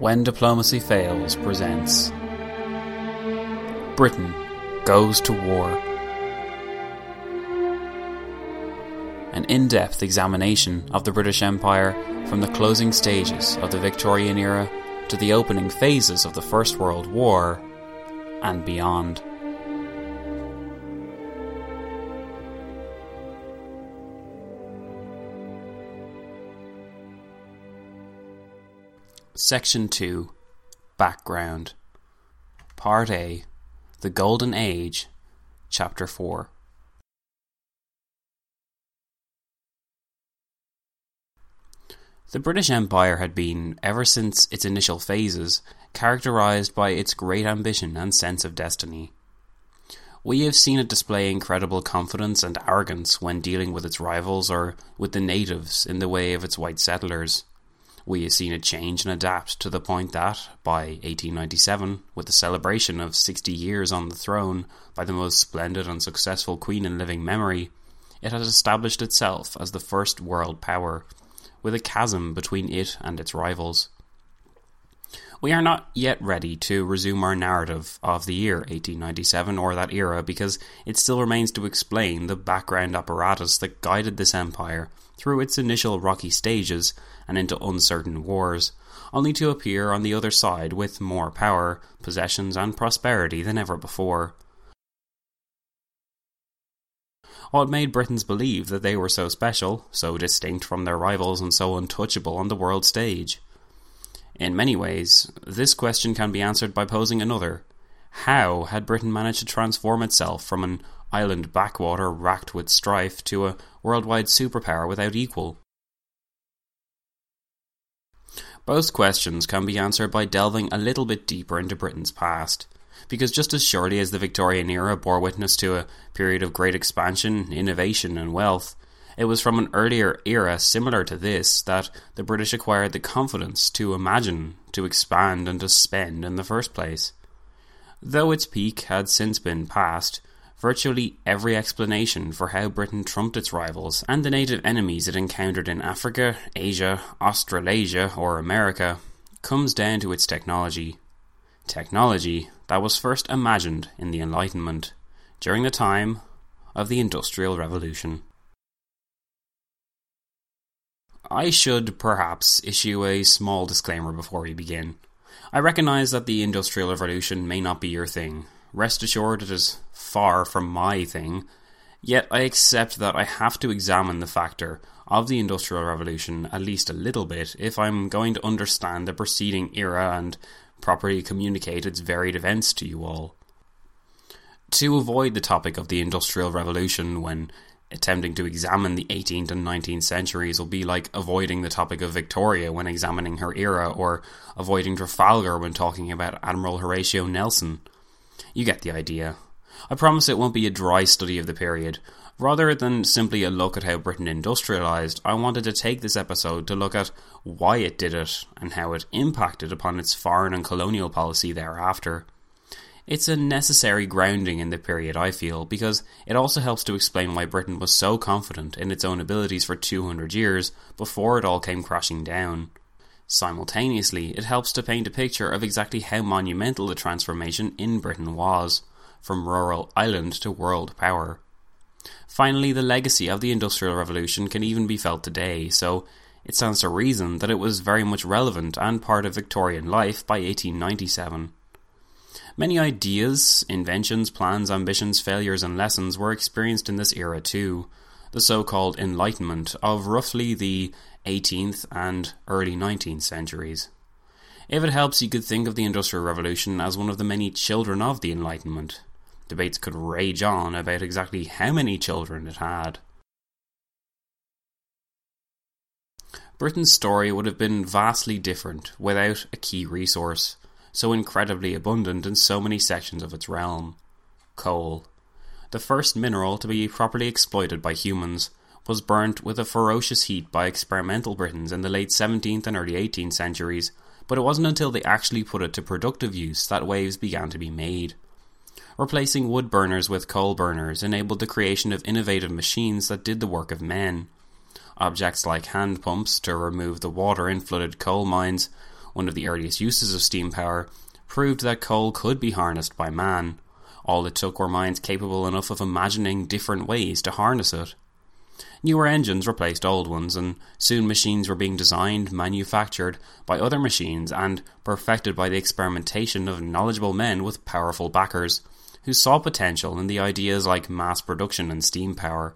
When Diplomacy Fails presents Britain Goes to War. An in depth examination of the British Empire from the closing stages of the Victorian era to the opening phases of the First World War and beyond. Section 2 Background Part A The Golden Age Chapter 4 The British Empire had been, ever since its initial phases, characterized by its great ambition and sense of destiny. We have seen it display incredible confidence and arrogance when dealing with its rivals or with the natives in the way of its white settlers. We have seen it change and adapt to the point that, by 1897, with the celebration of 60 years on the throne by the most splendid and successful queen in living memory, it has established itself as the first world power, with a chasm between it and its rivals. We are not yet ready to resume our narrative of the year 1897 or that era because it still remains to explain the background apparatus that guided this empire through its initial rocky stages and into uncertain wars, only to appear on the other side with more power, possessions, and prosperity than ever before. What made Britons believe that they were so special, so distinct from their rivals, and so untouchable on the world stage? In many ways, this question can be answered by posing another. How had Britain managed to transform itself from an island backwater racked with strife to a worldwide superpower without equal? Both questions can be answered by delving a little bit deeper into Britain's past because just as surely as the Victorian era bore witness to a period of great expansion, innovation, and wealth, it was from an earlier era similar to this that the British acquired the confidence to imagine, to expand, and to spend in the first place. Though its peak had since been passed, virtually every explanation for how Britain trumped its rivals and the native enemies it encountered in Africa, Asia, Australasia, or America comes down to its technology. Technology that was first imagined in the Enlightenment during the time of the Industrial Revolution. I should perhaps issue a small disclaimer before we begin. I recognize that the Industrial Revolution may not be your thing. Rest assured, it is far from my thing. Yet I accept that I have to examine the factor of the Industrial Revolution at least a little bit if I'm going to understand the preceding era and properly communicate its varied events to you all. To avoid the topic of the Industrial Revolution when attempting to examine the 18th and 19th centuries will be like avoiding the topic of Victoria when examining her era, or avoiding Trafalgar when talking about Admiral Horatio Nelson. You get the idea. I promise it won't be a dry study of the period. Rather than simply a look at how Britain industrialised, I wanted to take this episode to look at why it did it and how it impacted upon its foreign and colonial policy thereafter. It's a necessary grounding in the period, I feel, because it also helps to explain why Britain was so confident in its own abilities for 200 years before it all came crashing down. Simultaneously, it helps to paint a picture of exactly how monumental the transformation in Britain was, from rural island to world power. Finally, the legacy of the Industrial Revolution can even be felt today, so it stands to reason that it was very much relevant and part of Victorian life by 1897. Many ideas, inventions, plans, ambitions, failures, and lessons were experienced in this era too, the so called Enlightenment of roughly the 18th and early 19th centuries. If it helps, you could think of the Industrial Revolution as one of the many children of the Enlightenment. Debates could rage on about exactly how many children it had. Britain's story would have been vastly different without a key resource, so incredibly abundant in so many sections of its realm coal. The first mineral to be properly exploited by humans was burnt with a ferocious heat by experimental Britons in the late 17th and early 18th centuries, but it wasn't until they actually put it to productive use that waves began to be made. Replacing wood burners with coal burners enabled the creation of innovative machines that did the work of men. Objects like hand pumps to remove the water in flooded coal mines, one of the earliest uses of steam power, proved that coal could be harnessed by man. All it took were minds capable enough of imagining different ways to harness it. Newer engines replaced old ones, and soon machines were being designed, manufactured by other machines, and perfected by the experimentation of knowledgeable men with powerful backers, who saw potential in the ideas like mass production and steam power.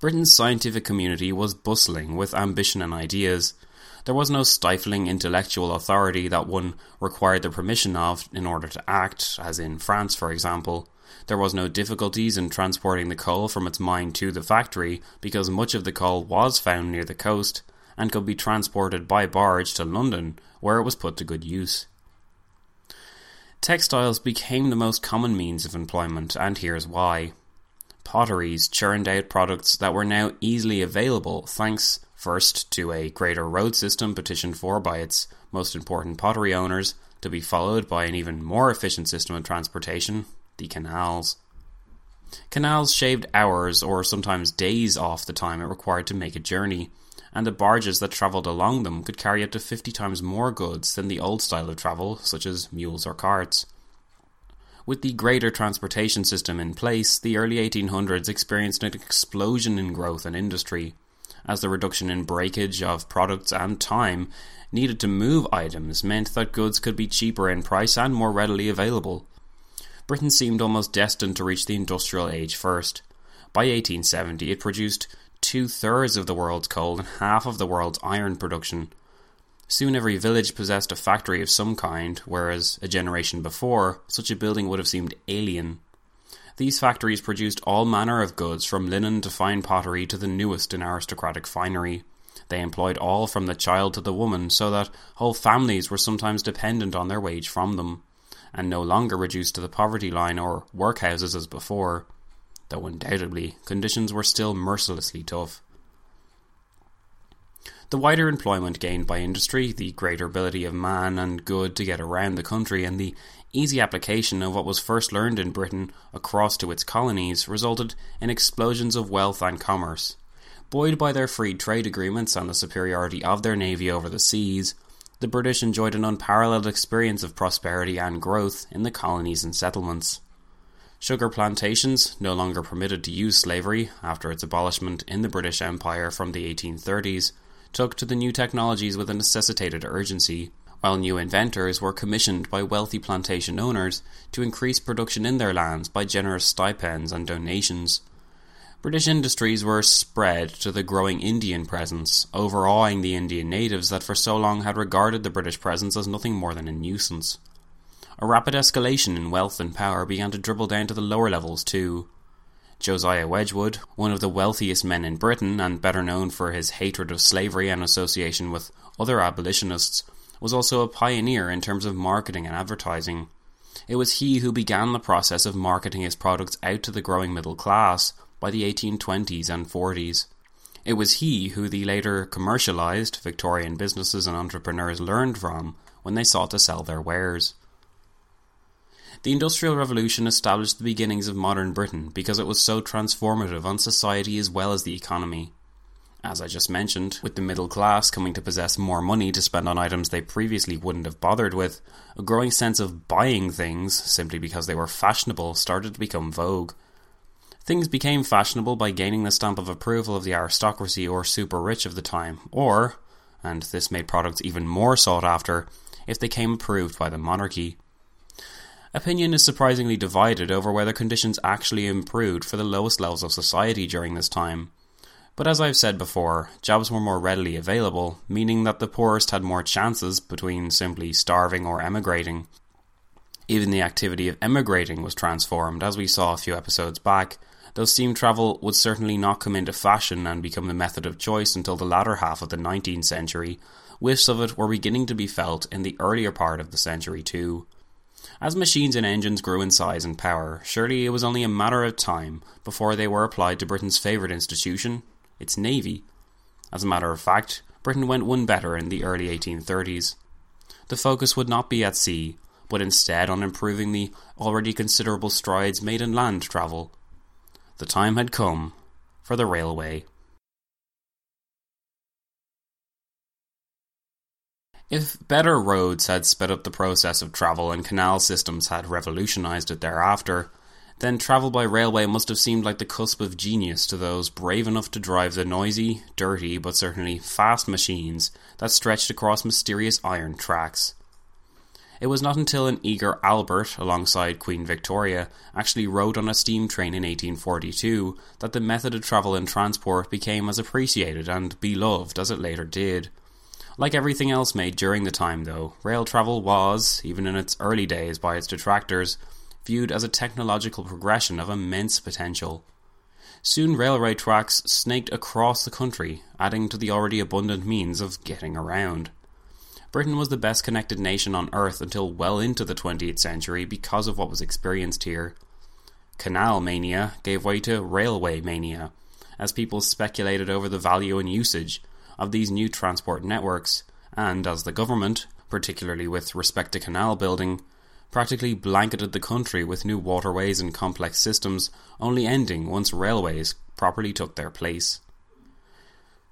Britain's scientific community was bustling with ambition and ideas. There was no stifling intellectual authority that one required the permission of in order to act, as in France, for example. There was no difficulties in transporting the coal from its mine to the factory because much of the coal was found near the coast and could be transported by barge to London, where it was put to good use. Textiles became the most common means of employment, and here's why potteries churned out products that were now easily available thanks first to a greater road system petitioned for by its most important pottery owners, to be followed by an even more efficient system of transportation the canals. Canals shaved hours or sometimes days off the time it required to make a journey, and the barges that travelled along them could carry up to 50 times more goods than the old style of travel, such as mules or carts. With the greater transportation system in place, the early 1800s experienced an explosion in growth and industry, as the reduction in breakage of products and time needed to move items meant that goods could be cheaper in price and more readily available. Britain seemed almost destined to reach the industrial age first. By 1870, it produced two thirds of the world's coal and half of the world's iron production, Soon every village possessed a factory of some kind, whereas a generation before, such a building would have seemed alien. These factories produced all manner of goods, from linen to fine pottery to the newest in aristocratic finery. They employed all from the child to the woman, so that whole families were sometimes dependent on their wage from them, and no longer reduced to the poverty line or workhouses as before, though undoubtedly conditions were still mercilessly tough. The wider employment gained by industry, the greater ability of man and good to get around the country, and the easy application of what was first learned in Britain across to its colonies resulted in explosions of wealth and commerce. Buoyed by their free trade agreements and the superiority of their navy over the seas, the British enjoyed an unparalleled experience of prosperity and growth in the colonies and settlements. Sugar plantations, no longer permitted to use slavery after its abolishment in the British Empire from the 1830s, took to the new technologies with a necessitated urgency, while new inventors were commissioned by wealthy plantation owners to increase production in their lands by generous stipends and donations. British industries were spread to the growing Indian presence, overawing the Indian natives that for so long had regarded the British presence as nothing more than a nuisance. A rapid escalation in wealth and power began to dribble down to the lower levels too. Josiah Wedgwood, one of the wealthiest men in Britain and better known for his hatred of slavery and association with other abolitionists, was also a pioneer in terms of marketing and advertising. It was he who began the process of marketing his products out to the growing middle class by the 1820s and 40s. It was he who the later commercialized Victorian businesses and entrepreneurs learned from when they sought to sell their wares. The Industrial Revolution established the beginnings of modern Britain because it was so transformative on society as well as the economy. As I just mentioned, with the middle class coming to possess more money to spend on items they previously wouldn't have bothered with, a growing sense of buying things simply because they were fashionable started to become vogue. Things became fashionable by gaining the stamp of approval of the aristocracy or super rich of the time, or, and this made products even more sought after, if they came approved by the monarchy. Opinion is surprisingly divided over whether conditions actually improved for the lowest levels of society during this time. But as I've said before, jobs were more readily available, meaning that the poorest had more chances between simply starving or emigrating. Even the activity of emigrating was transformed, as we saw a few episodes back, though steam travel would certainly not come into fashion and become the method of choice until the latter half of the 19th century, whiffs of it were beginning to be felt in the earlier part of the century too. As machines and engines grew in size and power, surely it was only a matter of time before they were applied to Britain's favourite institution, its navy. As a matter of fact, Britain went one better in the early 1830s. The focus would not be at sea, but instead on improving the already considerable strides made in land travel. The time had come for the railway. If better roads had sped up the process of travel and canal systems had revolutionized it thereafter, then travel by railway must have seemed like the cusp of genius to those brave enough to drive the noisy, dirty, but certainly fast machines that stretched across mysterious iron tracks. It was not until an eager Albert, alongside Queen Victoria, actually rode on a steam train in 1842 that the method of travel and transport became as appreciated and beloved as it later did. Like everything else made during the time, though, rail travel was, even in its early days by its detractors, viewed as a technological progression of immense potential. Soon railway tracks snaked across the country, adding to the already abundant means of getting around. Britain was the best connected nation on earth until well into the 20th century because of what was experienced here. Canal mania gave way to railway mania, as people speculated over the value and usage of these new transport networks, and as the government, particularly with respect to canal building, practically blanketed the country with new waterways and complex systems, only ending once railways properly took their place.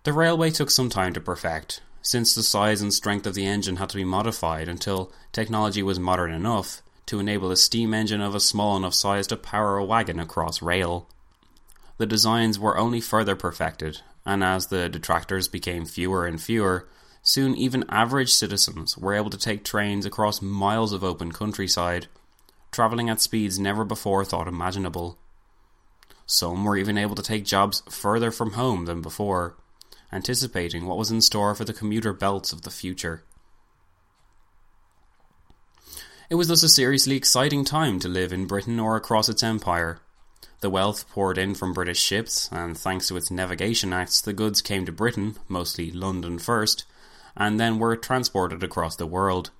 The railway took some time to perfect, since the size and strength of the engine had to be modified until technology was modern enough to enable a steam engine of a small enough size to power a wagon across rail. The designs were only further perfected, and as the detractors became fewer and fewer, Soon, even average citizens were able to take trains across miles of open countryside, travelling at speeds never before thought imaginable. Some were even able to take jobs further from home than before, anticipating what was in store for the commuter belts of the future. It was thus a seriously exciting time to live in Britain or across its empire. The wealth poured in from British ships, and thanks to its navigation acts, the goods came to Britain, mostly London first, and then were transported across the world.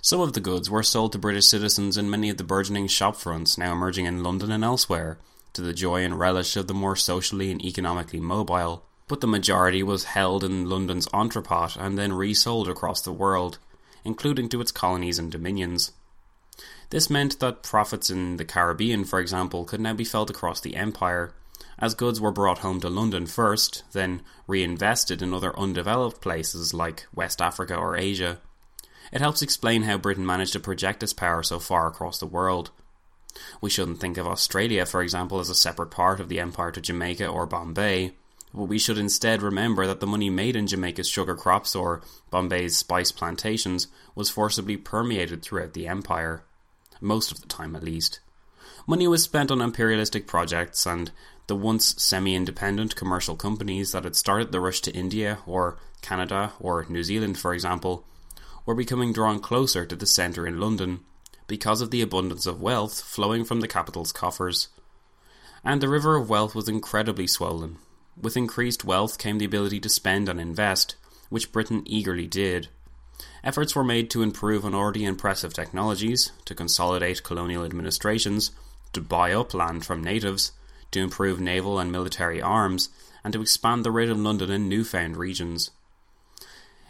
Some of the goods were sold to British citizens in many of the burgeoning shop fronts now emerging in London and elsewhere, to the joy and relish of the more socially and economically mobile, but the majority was held in London's entrepot and then resold across the world, including to its colonies and dominions. This meant that profits in the Caribbean, for example, could now be felt across the empire, as goods were brought home to London first, then reinvested in other undeveloped places like West Africa or Asia. It helps explain how Britain managed to project its power so far across the world. We shouldn't think of Australia, for example, as a separate part of the empire to Jamaica or Bombay, but we should instead remember that the money made in Jamaica's sugar crops or Bombay's spice plantations was forcibly permeated throughout the empire, most of the time at least. Money was spent on imperialistic projects, and the once semi independent commercial companies that had started the rush to India or Canada or New Zealand, for example, were becoming drawn closer to the centre in London because of the abundance of wealth flowing from the capital's coffers. And the river of wealth was incredibly swollen. With increased wealth came the ability to spend and invest, which Britain eagerly did. Efforts were made to improve on already impressive technologies, to consolidate colonial administrations, to buy up land from natives, to improve naval and military arms, and to expand the rate of London in newfound regions.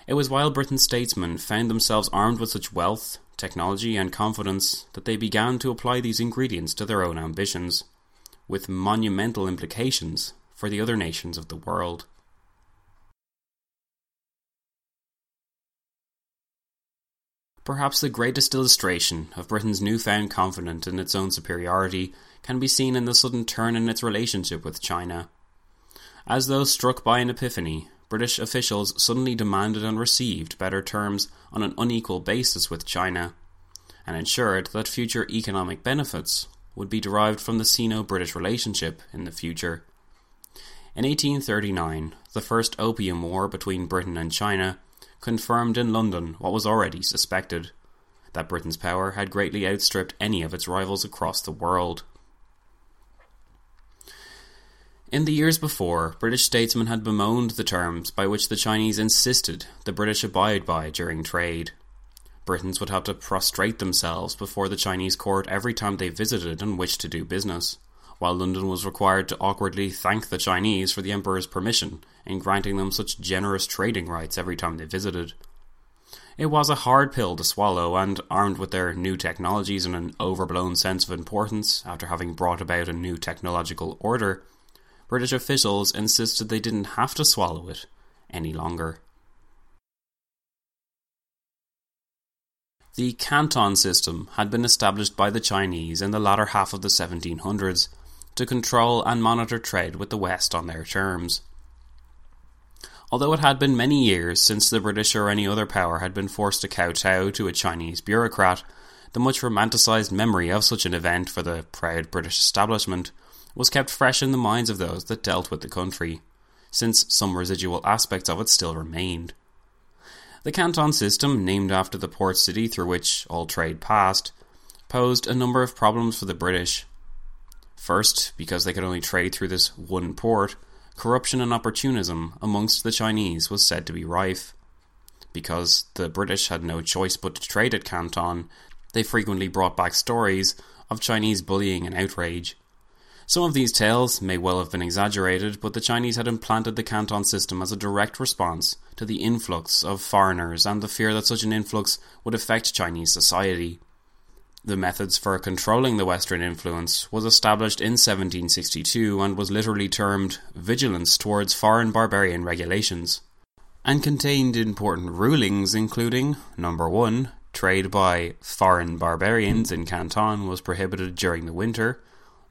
It was while Britain's statesmen found themselves armed with such wealth, technology, and confidence that they began to apply these ingredients to their own ambitions, with monumental implications for the other nations of the world. Perhaps the greatest illustration of Britain's newfound confidence in its own superiority can be seen in the sudden turn in its relationship with China. As though struck by an epiphany, British officials suddenly demanded and received better terms on an unequal basis with China, and ensured that future economic benefits would be derived from the Sino British relationship in the future. In 1839, the First Opium War between Britain and China confirmed in London what was already suspected that Britain's power had greatly outstripped any of its rivals across the world. In the years before, British statesmen had bemoaned the terms by which the Chinese insisted the British abide by during trade. Britons would have to prostrate themselves before the Chinese court every time they visited and wished to do business, while London was required to awkwardly thank the Chinese for the Emperor's permission in granting them such generous trading rights every time they visited. It was a hard pill to swallow, and armed with their new technologies and an overblown sense of importance after having brought about a new technological order, British officials insisted they didn't have to swallow it any longer. The Canton system had been established by the Chinese in the latter half of the 1700s to control and monitor trade with the West on their terms. Although it had been many years since the British or any other power had been forced to kowtow to a Chinese bureaucrat, the much romanticised memory of such an event for the proud British establishment was kept fresh in the minds of those that dealt with the country, since some residual aspects of it still remained. The Canton system, named after the port city through which all trade passed, posed a number of problems for the British. First, because they could only trade through this one port, corruption and opportunism amongst the Chinese was said to be rife. Because the British had no choice but to trade at Canton, they frequently brought back stories of Chinese bullying and outrage. Some of these tales may well have been exaggerated, but the Chinese had implanted the Canton system as a direct response to the influx of foreigners and the fear that such an influx would affect Chinese society. The methods for controlling the Western influence was established in 1762 and was literally termed Vigilance towards Foreign Barbarian Regulations, and contained important rulings including number 1. Trade by foreign barbarians in Canton was prohibited during the winter.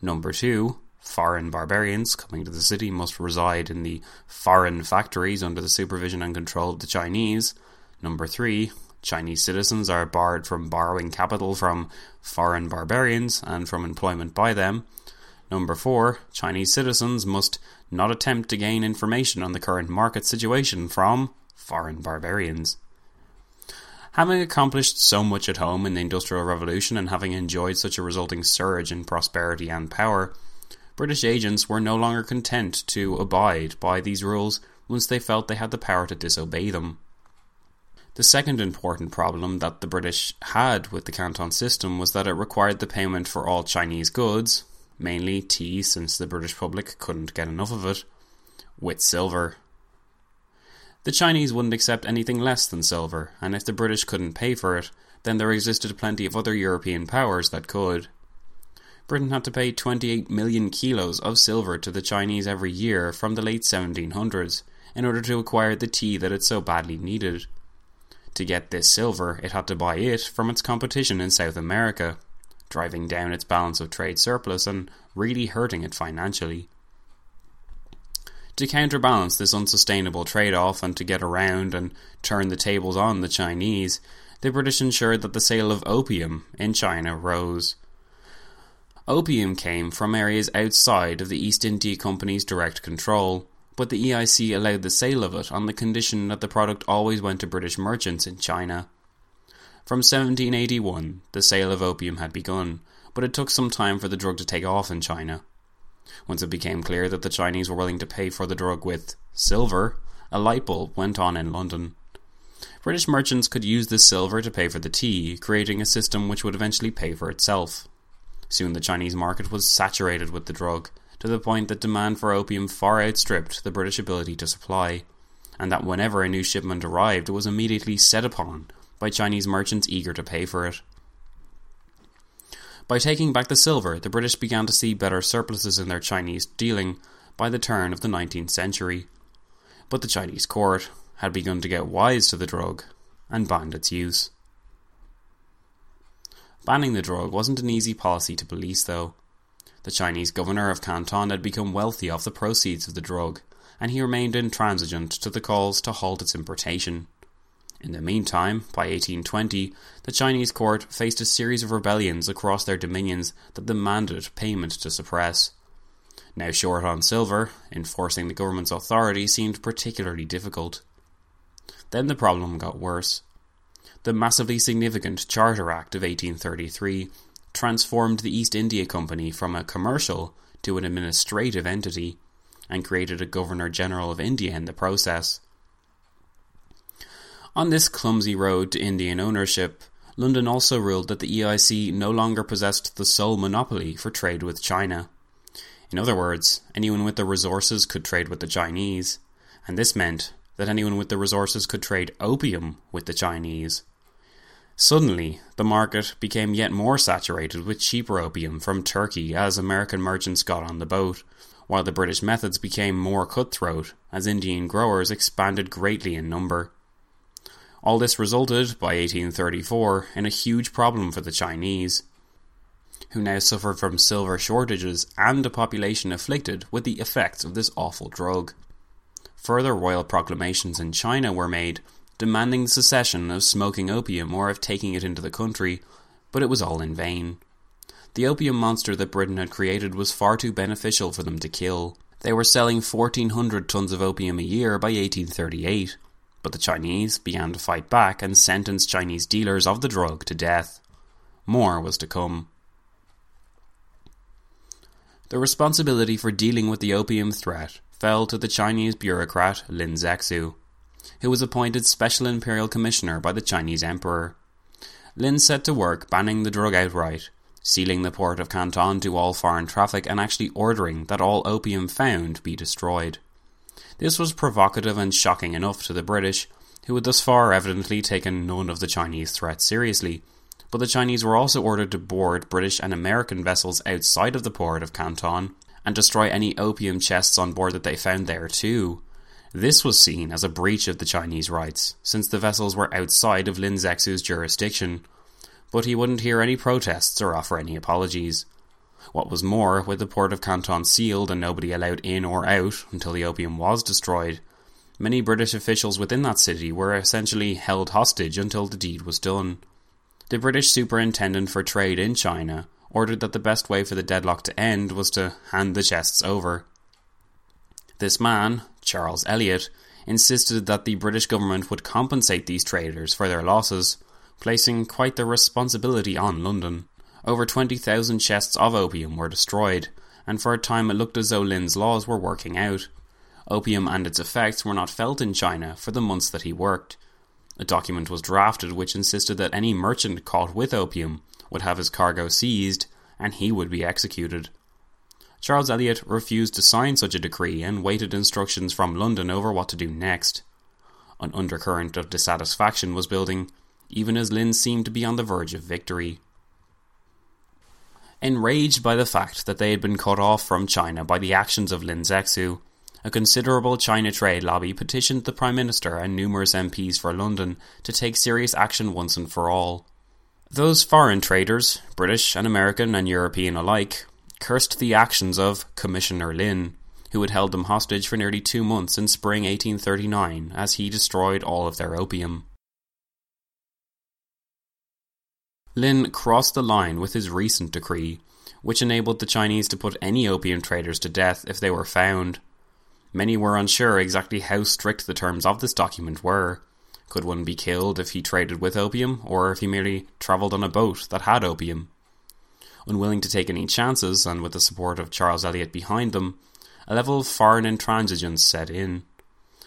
Number two, foreign barbarians coming to the city must reside in the foreign factories under the supervision and control of the Chinese. Number three, Chinese citizens are barred from borrowing capital from foreign barbarians and from employment by them. Number four, Chinese citizens must not attempt to gain information on the current market situation from foreign barbarians. Having accomplished so much at home in the Industrial Revolution and having enjoyed such a resulting surge in prosperity and power, British agents were no longer content to abide by these rules once they felt they had the power to disobey them. The second important problem that the British had with the Canton system was that it required the payment for all Chinese goods, mainly tea since the British public couldn't get enough of it, with silver. The Chinese wouldn't accept anything less than silver, and if the British couldn't pay for it, then there existed plenty of other European powers that could. Britain had to pay 28 million kilos of silver to the Chinese every year from the late 1700s in order to acquire the tea that it so badly needed. To get this silver, it had to buy it from its competition in South America, driving down its balance of trade surplus and really hurting it financially. To counterbalance this unsustainable trade off and to get around and turn the tables on the Chinese, the British ensured that the sale of opium in China rose. Opium came from areas outside of the East India Company's direct control, but the EIC allowed the sale of it on the condition that the product always went to British merchants in China. From 1781, the sale of opium had begun, but it took some time for the drug to take off in China. Once it became clear that the Chinese were willing to pay for the drug with silver, a light bulb went on in London. British merchants could use this silver to pay for the tea, creating a system which would eventually pay for itself. Soon the Chinese market was saturated with the drug, to the point that demand for opium far outstripped the British ability to supply, and that whenever a new shipment arrived, it was immediately set upon by Chinese merchants eager to pay for it. By taking back the silver, the British began to see better surpluses in their Chinese dealing by the turn of the 19th century. But the Chinese court had begun to get wise to the drug and banned its use. Banning the drug wasn't an easy policy to police, though. The Chinese governor of Canton had become wealthy off the proceeds of the drug, and he remained intransigent to the calls to halt its importation. In the meantime, by 1820, the Chinese court faced a series of rebellions across their dominions that demanded payment to suppress. Now short on silver, enforcing the government's authority seemed particularly difficult. Then the problem got worse. The massively significant Charter Act of 1833 transformed the East India Company from a commercial to an administrative entity and created a Governor General of India in the process. On this clumsy road to Indian ownership, London also ruled that the EIC no longer possessed the sole monopoly for trade with China. In other words, anyone with the resources could trade with the Chinese, and this meant that anyone with the resources could trade opium with the Chinese. Suddenly, the market became yet more saturated with cheaper opium from Turkey as American merchants got on the boat, while the British methods became more cutthroat as Indian growers expanded greatly in number. All this resulted, by 1834, in a huge problem for the Chinese, who now suffered from silver shortages and a population afflicted with the effects of this awful drug. Further royal proclamations in China were made demanding the cessation of smoking opium or of taking it into the country, but it was all in vain. The opium monster that Britain had created was far too beneficial for them to kill. They were selling 1,400 tons of opium a year by 1838, but the Chinese began to fight back and sentenced Chinese dealers of the drug to death. More was to come. The responsibility for dealing with the opium threat fell to the Chinese bureaucrat Lin Zexu who was appointed Special Imperial Commissioner by the Chinese Emperor. Lin set to work banning the drug outright, sealing the port of Canton to all foreign traffic, and actually ordering that all opium found be destroyed. This was provocative and shocking enough to the British, who had thus far evidently taken none of the Chinese threat seriously. But the Chinese were also ordered to board British and American vessels outside of the port of Canton and destroy any opium chests on board that they found there too. This was seen as a breach of the Chinese rights, since the vessels were outside of Lin Zexu's jurisdiction, but he wouldn't hear any protests or offer any apologies. What was more, with the port of Canton sealed and nobody allowed in or out until the opium was destroyed, many British officials within that city were essentially held hostage until the deed was done. The British Superintendent for Trade in China ordered that the best way for the deadlock to end was to hand the chests over. This man, Charles Elliot, insisted that the British government would compensate these traders for their losses, placing quite the responsibility on London. Over 20,000 chests of opium were destroyed, and for a time it looked as though Lin's laws were working out. Opium and its effects were not felt in China for the months that he worked. A document was drafted which insisted that any merchant caught with opium would have his cargo seized and he would be executed. Charles Elliot refused to sign such a decree and waited instructions from London over what to do next. An undercurrent of dissatisfaction was building, even as Lin seemed to be on the verge of victory. Enraged by the fact that they had been cut off from China by the actions of Lin Zexu, a considerable China trade lobby petitioned the Prime Minister and numerous MPs for London to take serious action once and for all. Those foreign traders, British and American and European alike, cursed the actions of Commissioner Lin, who had held them hostage for nearly two months in spring 1839 as he destroyed all of their opium. Lin crossed the line with his recent decree, which enabled the Chinese to put any opium traders to death if they were found. Many were unsure exactly how strict the terms of this document were. Could one be killed if he traded with opium, or if he merely travelled on a boat that had opium? Unwilling to take any chances, and with the support of Charles Elliot behind them, a level of foreign intransigence set in.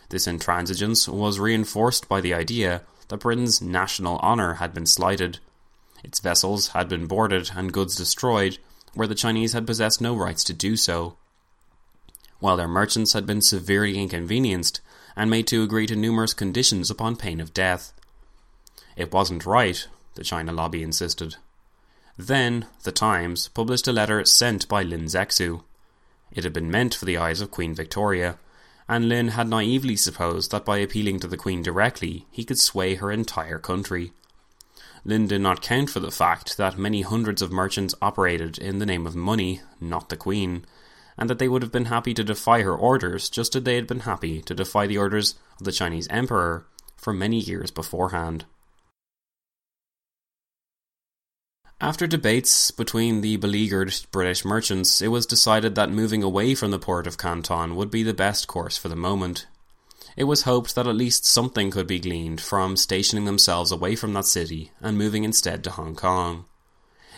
This intransigence was reinforced by the idea that Britain's national honour had been slighted. Its vessels had been boarded and goods destroyed where the Chinese had possessed no rights to do so. While their merchants had been severely inconvenienced and made to agree to numerous conditions upon pain of death. It wasn't right, the China lobby insisted. Then, The Times published a letter sent by Lin Zexu. It had been meant for the eyes of Queen Victoria, and Lin had naively supposed that by appealing to the Queen directly, he could sway her entire country. Lin did not count for the fact that many hundreds of merchants operated in the name of money, not the Queen, and that they would have been happy to defy her orders just as they had been happy to defy the orders of the Chinese Emperor for many years beforehand. After debates between the beleaguered British merchants, it was decided that moving away from the port of Canton would be the best course for the moment. It was hoped that at least something could be gleaned from stationing themselves away from that city and moving instead to Hong Kong.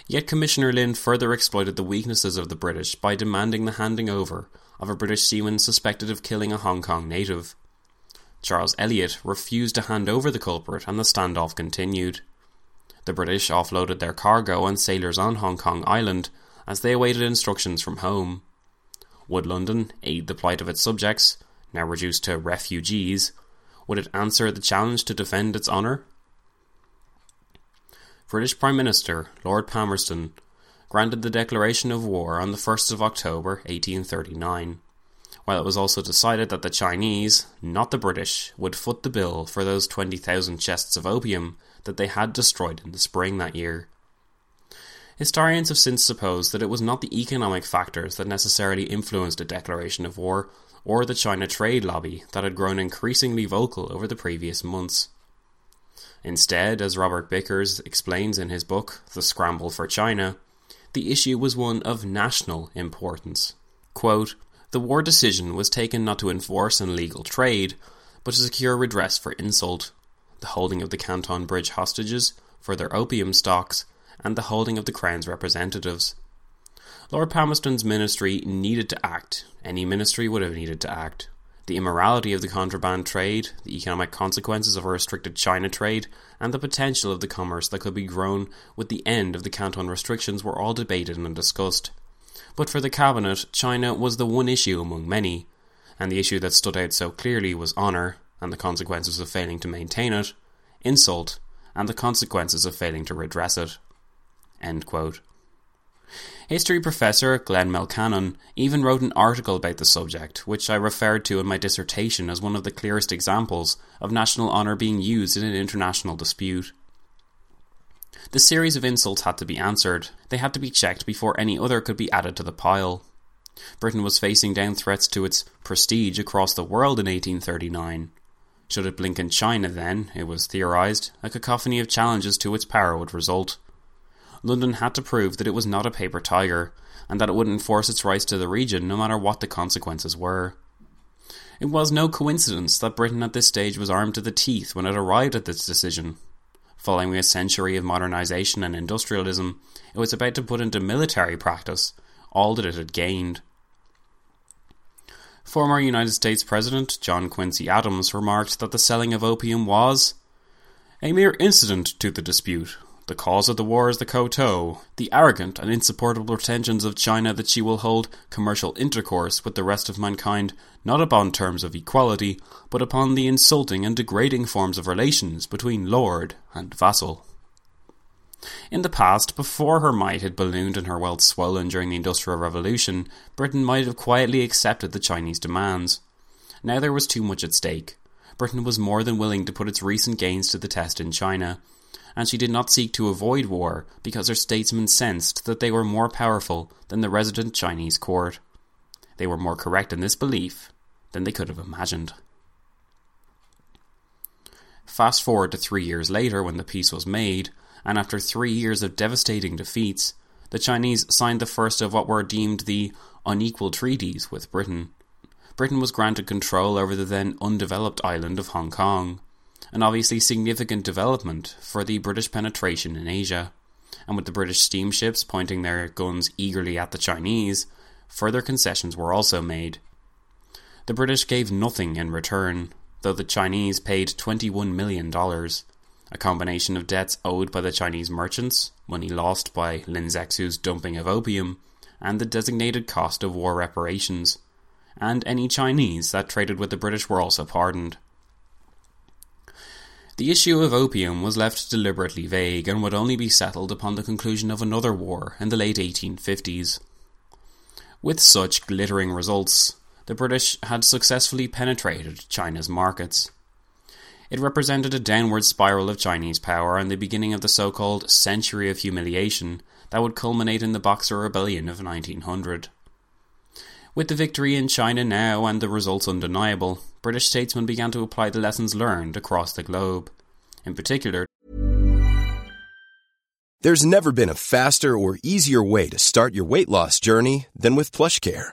Yet Commissioner Lin further exploited the weaknesses of the British by demanding the handing over of a British seaman suspected of killing a Hong Kong native. Charles Elliot refused to hand over the culprit and the standoff continued. The British offloaded their cargo and sailors on Hong Kong Island as they awaited instructions from home. Would London aid the plight of its subjects, now reduced to refugees? Would it answer the challenge to defend its honour? British Prime Minister Lord Palmerston granted the declaration of war on the 1st of October 1839, while it was also decided that the Chinese, not the British, would foot the bill for those 20,000 chests of opium that they had destroyed in the spring that year. Historians have since supposed that it was not the economic factors that necessarily influenced a declaration of war or the China trade lobby that had grown increasingly vocal over the previous months. Instead, as Robert Bickers explains in his book, The Scramble for China, the issue was one of national importance. Quote, the war decision was taken not to enforce an illegal trade, but to secure redress for insult the holding of the Canton Bridge hostages for their opium stocks, and the holding of the Crown's representatives. Lord Palmerston's ministry needed to act. Any ministry would have needed to act. The immorality of the contraband trade, the economic consequences of a restricted China trade, and the potential of the commerce that could be grown with the end of the Canton restrictions were all debated and discussed. But for the Cabinet, China was the one issue among many, and the issue that stood out so clearly was honour, and the consequences of failing to maintain it, insult, and the consequences of failing to redress it. History professor Glenn Melancon even wrote an article about the subject, which I referred to in my dissertation as one of the clearest examples of national honour being used in an international dispute. The series of insults had to be answered, they had to be checked before any other could be added to the pile. Britain was facing down threats to its prestige across the world in 1839. Should it blink in China, then, it was theorised, a cacophony of challenges to its power would result. London had to prove that it was not a paper tiger, and that it would enforce its rights to the region no matter what the consequences were. It was no coincidence that Britain at this stage was armed to the teeth when it arrived at this decision. Following a century of modernisation and industrialism, it was about to put into military practice all that it had gained. Former United States President John Quincy Adams remarked that the selling of opium was a mere incident to the dispute. The cause of the war is the kowtow, the arrogant and insupportable pretensions of China that she will hold commercial intercourse with the rest of mankind not upon terms of equality, but upon the insulting and degrading forms of relations between lord and vassal. In the past, before her might had ballooned and her wealth swollen during the Industrial Revolution, Britain might have quietly accepted the Chinese demands. Now there was too much at stake. Britain was more than willing to put its recent gains to the test in China, and she did not seek to avoid war because her statesmen sensed that they were more powerful than the resident Chinese court. They were more correct in this belief than they could have imagined. Fast forward to three years later when the peace was made, and after three years of devastating defeats, the Chinese signed the first of what were deemed the unequal treaties with Britain. Britain was granted control over the then undeveloped island of Hong Kong, an obviously significant development for the British penetration in Asia. And with the British steamships pointing their guns eagerly at the Chinese, further concessions were also made. The British gave nothing in return, though the Chinese paid $21 million, a combination of debts owed by the Chinese merchants, money lost by Lin Zexu's dumping of opium, and the designated cost of war reparations. And any Chinese that traded with the British were also pardoned. The issue of opium was left deliberately vague and would only be settled upon the conclusion of another war in the late 1850s. With such glittering results, the British had successfully penetrated China's markets. It represented a downward spiral of Chinese power and the beginning of the so called Century of Humiliation that would culminate in the Boxer Rebellion of 1900. With the victory in China now and the results undeniable, British statesmen began to apply the lessons learned across the globe. In particular, There's never been a faster or easier way to start your weight loss journey than with PlushCare.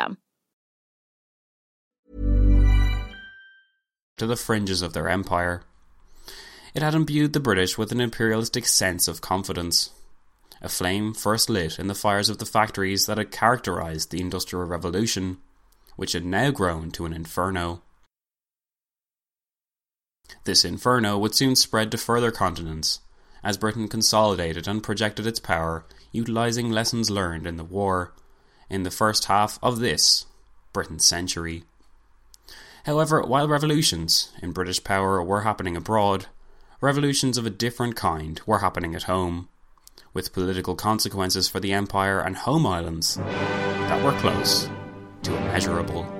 system. to the fringes of their empire. It had imbued the British with an imperialistic sense of confidence. A flame first lit in the fires of the factories that had characterized the Industrial Revolution, which had now grown to an inferno. This inferno would soon spread to further continents, as Britain consolidated and projected its power, utilizing lessons learned in the war, in the first half of this, Britain's century. However, while revolutions in British power were happening abroad, revolutions of a different kind were happening at home, with political consequences for the Empire and home islands that were close to immeasurable.